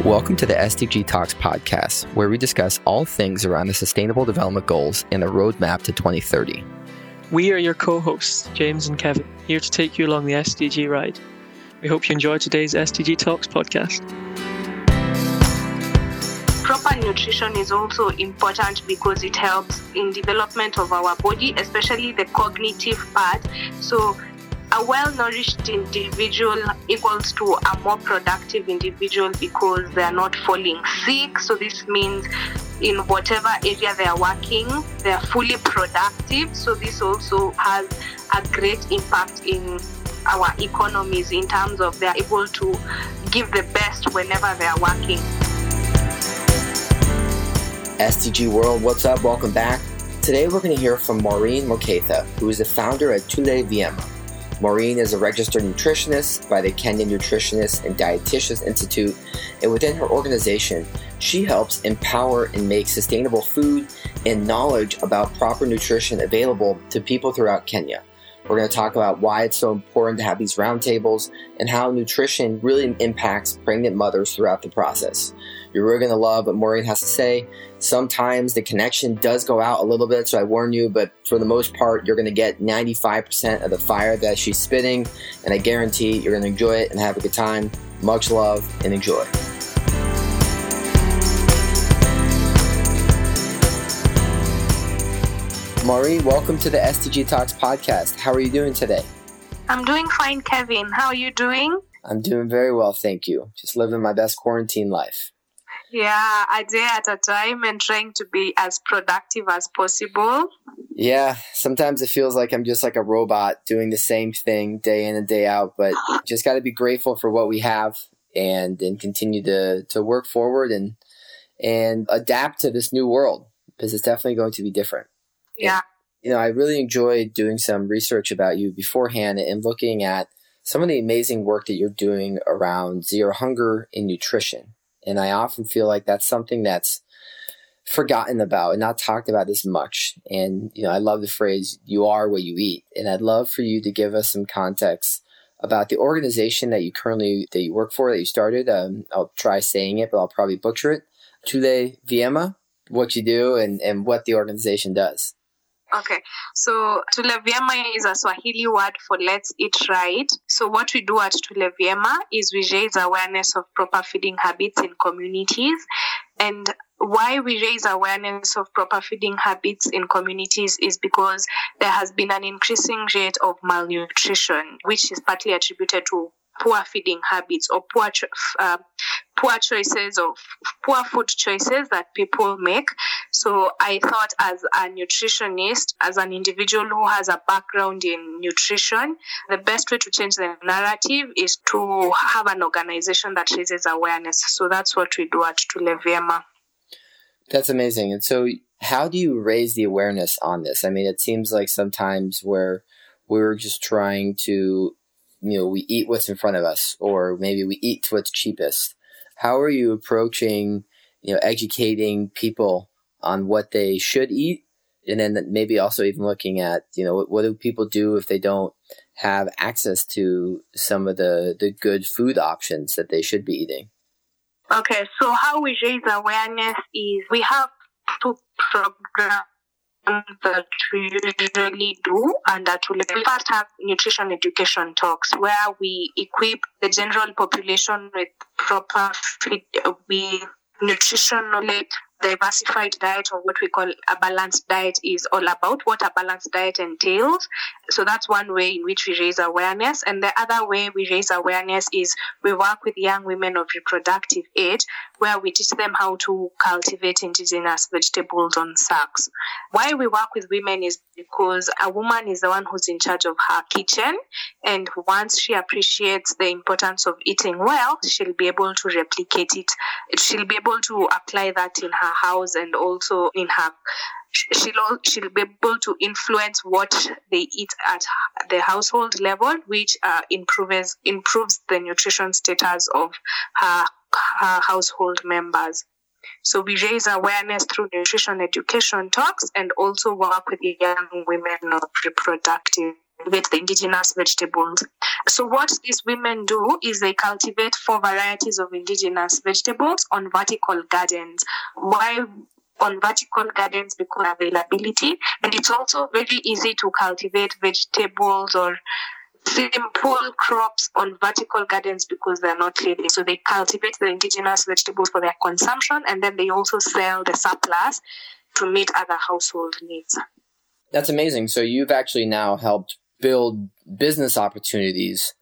Welcome to the SDG Talks podcast, where we discuss all things around the Sustainable Development Goals and the roadmap to 2030. We are your co hosts, James and Kevin, here to take you along the SDG ride. We hope you enjoy today's SDG Talks podcast. Proper nutrition is also important because it helps in development of our body, especially the cognitive part. So a well-nourished individual equals to a more productive individual because they are not falling sick so this means in whatever area they are working they are fully productive so this also has a great impact in our economies in terms of they are able to give the best whenever they are working SDG World, what's up? Welcome back. Today we're going to hear from Maureen Moketha, who is the founder at Tule Vyema. Maureen is a registered nutritionist by the Kenya Nutritionists and Dietitians Institute, and within her organization, she helps empower and make sustainable food and knowledge about proper nutrition available to people throughout Kenya. We're going to talk about why it's so important to have these roundtables and how nutrition really impacts pregnant mothers throughout the process. You're really going to love what Maureen has to say. Sometimes the connection does go out a little bit, so I warn you, but for the most part, you're going to get 95% of the fire that she's spitting, and I guarantee you're going to enjoy it and have a good time. Much love and enjoy. Maureen, welcome to the SDG Talks podcast. How are you doing today? I'm doing fine, Kevin. How are you doing? I'm doing very well, thank you. Just living my best quarantine life. Yeah, a day at a time and trying to be as productive as possible. Yeah, sometimes it feels like I'm just like a robot doing the same thing day in and day out, but just got to be grateful for what we have and and continue to to work forward and and adapt to this new world because it's definitely going to be different. Yeah. And, you know, I really enjoyed doing some research about you beforehand and looking at some of the amazing work that you're doing around zero hunger in nutrition. And I often feel like that's something that's forgotten about and not talked about as much. And, you know, I love the phrase, you are what you eat. And I'd love for you to give us some context about the organization that you currently, that you work for, that you started. Um, I'll try saying it, but I'll probably butcher it. Tule Viema, what you do and, and what the organization does. Okay, so Tule Vyema is a Swahili word for let's eat right. So what we do at Tule Vyema is we raise awareness of proper feeding habits in communities and why we raise awareness of proper feeding habits in communities is because there has been an increasing rate of malnutrition, which is partly attributed to poor feeding habits or poor uh, poor choices of poor food choices that people make. So I thought as a nutritionist, as an individual who has a background in nutrition, the best way to change the narrative is to have an organization that raises awareness. So that's what we do at Tule Vyema. That's amazing. And so how do you raise the awareness on this? I mean, it seems like sometimes where we're just trying to you know, we eat what's in front of us, or maybe we eat what's cheapest. How are you approaching, you know, educating people on what they should eat? And then maybe also even looking at, you know, what, what do people do if they don't have access to some of the, the good food options that they should be eating? Okay, so how we raise awareness is we have two programs that we usually do and that we first have nutrition education talks where we equip the general population with proper food uh, with nutrition knowledge diversified diet or what we call a balanced diet is all about what a balanced diet entails. So that's one way in which we raise awareness. And the other way we raise awareness is we work with young women of reproductive age where we teach them how to cultivate indigenous vegetables on sacks. Why we work with women is because a woman is the one who's in charge of her kitchen and once she appreciates the importance of eating well she'll be able to replicate it. She'll be able to apply that in her house and also in her she'll she'll be able to influence what they eat at the household level which uh, improves improves the nutrition status of her her household members. So we raise awareness through nutrition education talks and also work with young women of reproductive cultivate the indigenous vegetables. So what these women do is they cultivate four varieties of indigenous vegetables on vertical gardens. Why on vertical gardens because availability and it's also very easy to cultivate vegetables or simple crops on vertical gardens because they're not heavy. So they cultivate the indigenous vegetables for their consumption and then they also sell the surplus to meet other household needs. That's amazing. So you've actually now helped build business opportunities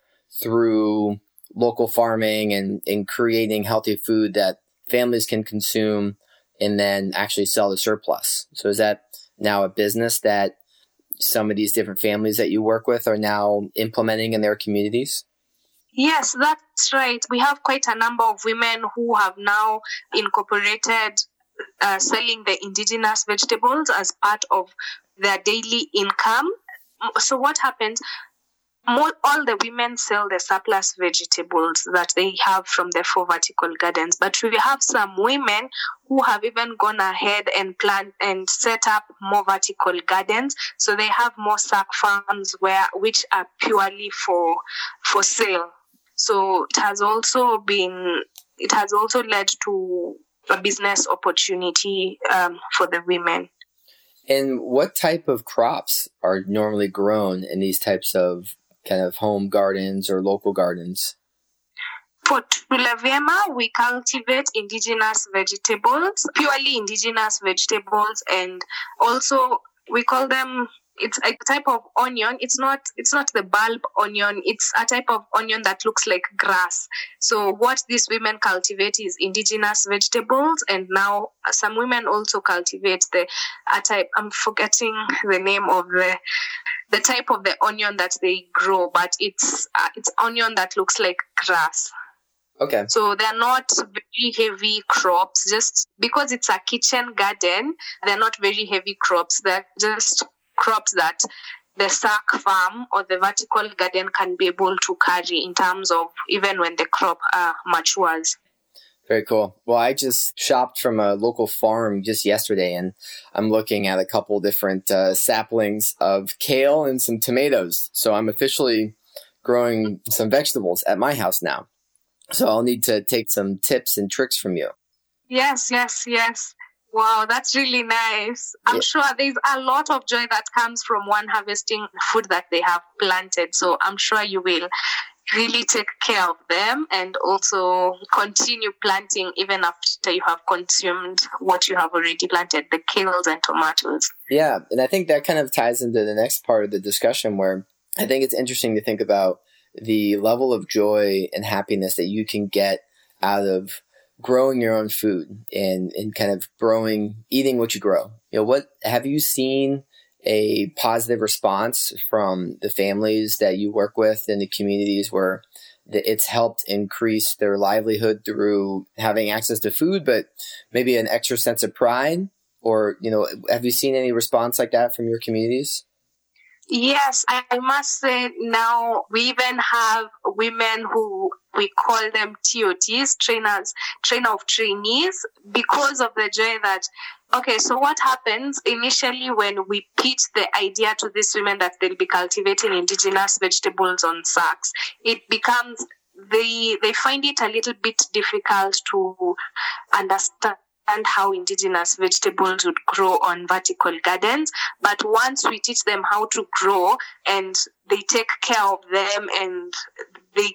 through local farming and, and creating healthy food that families can consume and then actually sell the surplus. So is that now a business that some of these different families that you work with are now implementing in their communities? Yes, that's right. We have quite a number of women who have now incorporated uh, selling the indigenous vegetables as part of their daily income. So, what happens? More, all the women sell the surplus vegetables that they have from the four vertical gardens, but we have some women who have even gone ahead and plant and set up more vertical gardens. So they have more sack farms where which are purely for for sale. So it has also been it has also led to a business opportunity um, for the women. And what type of crops are normally grown in these types of kind of home gardens or local gardens? For Tule Vyema, we cultivate indigenous vegetables, purely indigenous vegetables, and also we call them it's a type of onion it's not it's not the bulb onion it's a type of onion that looks like grass so what these women cultivate is indigenous vegetables and now some women also cultivate the a type i'm forgetting the name of the the type of the onion that they grow but it's uh, it's onion that looks like grass Okay. So they're not very heavy crops, just because it's a kitchen garden, they're not very heavy crops. They're just crops that the sack farm or the vertical garden can be able to carry in terms of even when the crop uh, matures. Very cool. Well, I just shopped from a local farm just yesterday, and I'm looking at a couple different uh, saplings of kale and some tomatoes. So I'm officially growing some vegetables at my house now. So I'll need to take some tips and tricks from you. Yes, yes, yes. Wow, that's really nice. I'm yeah. sure there's a lot of joy that comes from one harvesting food that they have planted. So I'm sure you will really take care of them and also continue planting even after you have consumed what you have already planted, the kales and tomatoes. Yeah, and I think that kind of ties into the next part of the discussion where I think it's interesting to think about the level of joy and happiness that you can get out of growing your own food and, and kind of growing, eating what you grow. You know, what have you seen a positive response from the families that you work with in the communities where it's helped increase their livelihood through having access to food, but maybe an extra sense of pride? Or, you know, have you seen any response like that from your communities? Yes, I must say now we even have women who we call them TOTs, trainers, trainer of trainees, because of the joy that, okay, so what happens initially when we pitch the idea to these women that they'll be cultivating indigenous vegetables on sacks, it becomes they they find it a little bit difficult to understand how indigenous vegetables would grow on vertical gardens. But once we teach them how to grow and they take care of them and they,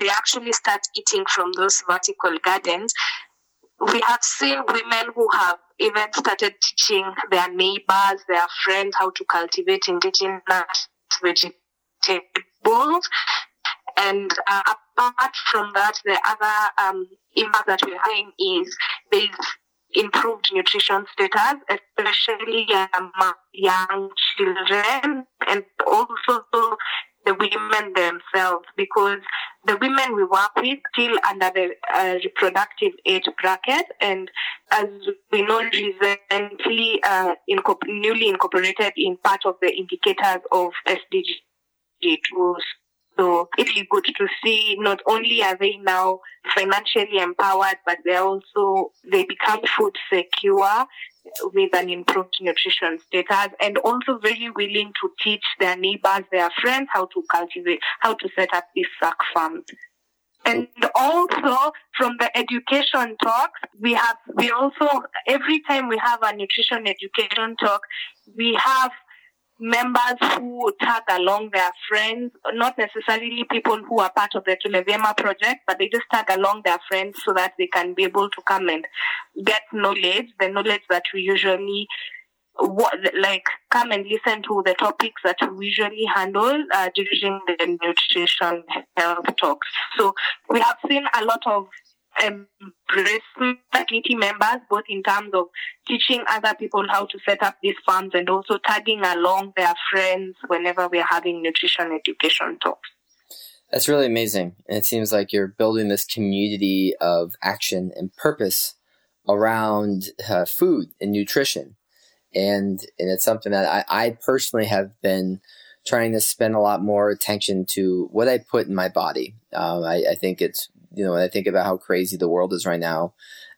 they actually start eating from those vertical gardens, we have seen women who have even started teaching their neighbors, their friends how to cultivate indigenous vegetables. And uh, apart from that, the other um, impact that we're having is there's improved nutrition status, especially young children and also the women themselves, because the women we work with still under the uh, reproductive age bracket, and as we know, recently uh, incorpor- newly incorporated in part of the indicators of SDG tools. So it's good to see not only are they now financially empowered, but they're also, they become food secure with an improved nutrition status and also very willing to teach their neighbors, their friends how to cultivate, how to set up these sack farms. And also from the education talks, we have, we also, every time we have a nutrition education talk, we have members who tag along their friends, not necessarily people who are part of the Tule Vyema project, but they just tag along their friends so that they can be able to come and get knowledge, the knowledge that we usually what, like come and listen to the topics that we usually handle uh, during the nutrition health talks. So we have seen a lot of embrace community members, both in terms of teaching other people how to set up these farms and also tagging along their friends whenever we're having nutrition education talks. That's really amazing. And it seems like you're building this community of action and purpose around uh, food and nutrition. And, and it's something that I, I personally have been trying to spend a lot more attention to what I put in my body. Um, I, I, think it's, you know, when I think about how crazy the world is right now,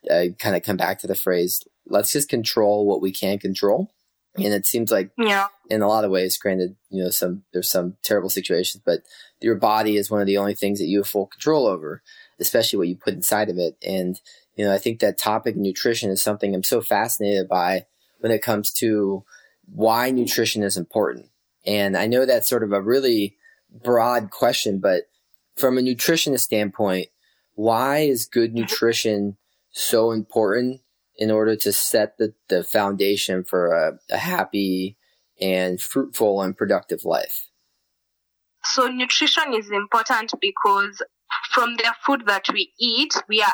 I kind of come back to the phrase, let's just control what we can control. And it seems like, yeah. in a lot of ways, granted, you know, some, there's some terrible situations, but your body is one of the only things that you have full control over, especially what you put inside of it. And, you know, I think that topic nutrition is something I'm so fascinated by when it comes to why nutrition is important and I know that's sort of a really broad question, but from a nutritionist standpoint, why is good nutrition so important in order to set the, the foundation for a, a happy and fruitful and productive life? So nutrition is important because from the food that we eat, we are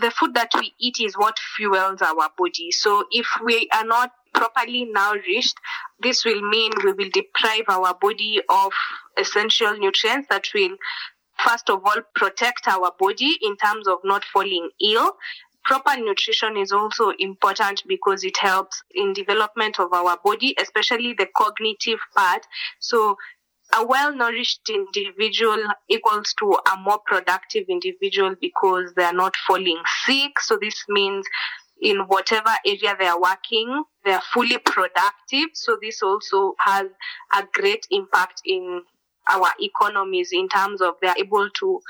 the food that we eat is what fuels our body. So if we are not properly nourished, this will mean we will deprive our body of essential nutrients that will first of all protect our body in terms of not falling ill proper nutrition is also important because it helps in development of our body especially the cognitive part so a well nourished individual equals to a more productive individual because they are not falling sick so this means in whatever area they are working. They are fully productive. So this also has a great impact in our economies in terms of they're able to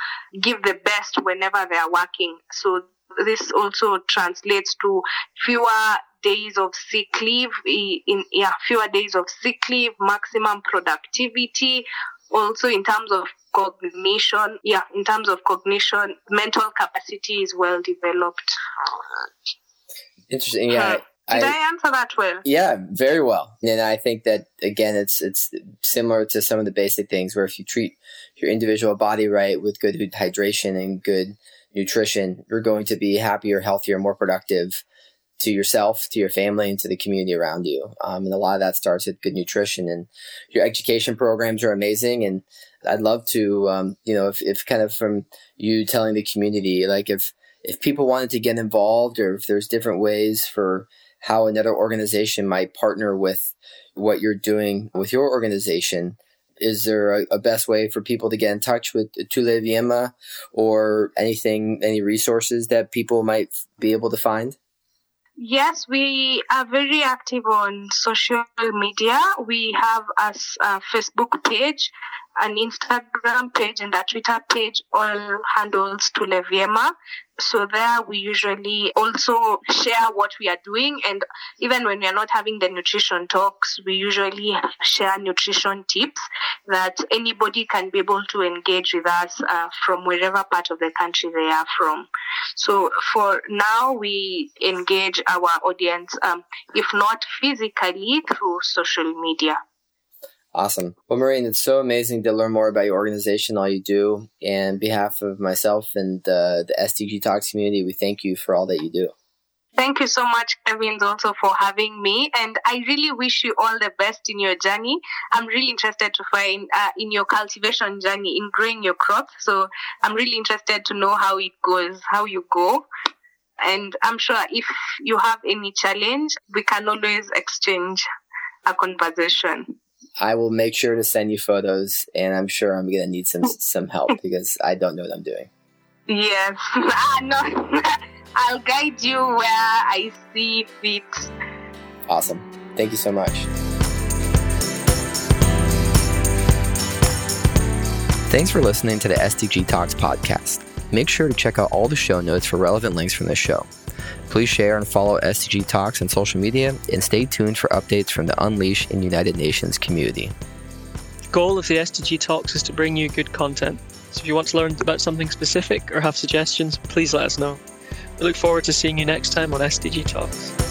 give the best whenever they are working. So this also translates to fewer days of sick leave in yeah fewer days of sick leave maximum productivity also in terms of cognition yeah in terms of cognition mental capacity is well developed Interesting. Yeah. Did I, I, answer that well? Yeah, very well. And I think that again, it's it's similar to some of the basic things where if you treat your individual body right with good hydration and good nutrition, you're going to be happier, healthier, more productive to yourself, to your family, and to the community around you. Um, and a lot of that starts with good nutrition. And your education programs are amazing. And I'd love to, um, you know, if, if kind of from you telling the community, like if if people wanted to get involved or if there's different ways for how another organization might partner with what you're doing with your organization, is there a, a, best way for people to get in touch with Tule Vyema or anything, any resources that people might be able to find? Yes, we are very active on social media. We have a, a Facebook page an Instagram page and a Twitter page, all handles to Vyema. So there we usually also share what we are doing. And even when we are not having the nutrition talks, we usually share nutrition tips that anybody can be able to engage with us uh, from wherever part of the country they are from. So for now, we engage our audience, um, if not physically, through social media. Awesome. Well, Maureen, it's so amazing to learn more about your organization, all you do. And behalf of myself and uh, the SDG Talks community, we thank you for all that you do. Thank you so much, Kevin, also for having me. And I really wish you all the best in your journey. I'm really interested to find uh, in your cultivation journey, in growing your crops. So I'm really interested to know how it goes, how you go. And I'm sure if you have any challenge, we can always exchange a conversation. I will make sure to send you photos, and I'm sure I'm gonna need some some help because I don't know what I'm doing. Yes, ah, no, I'll guide you where I see fit. Awesome. Thank you so much. Thanks for listening to the SDG Talks podcast. Make sure to check out all the show notes for relevant links from this show. Please share and follow SDG Talks on social media and stay tuned for updates from the Unleash and United Nations community. The goal of the SDG Talks is to bring you good content. So if you want to learn about something specific or have suggestions, please let us know. We look forward to seeing you next time on SDG Talks.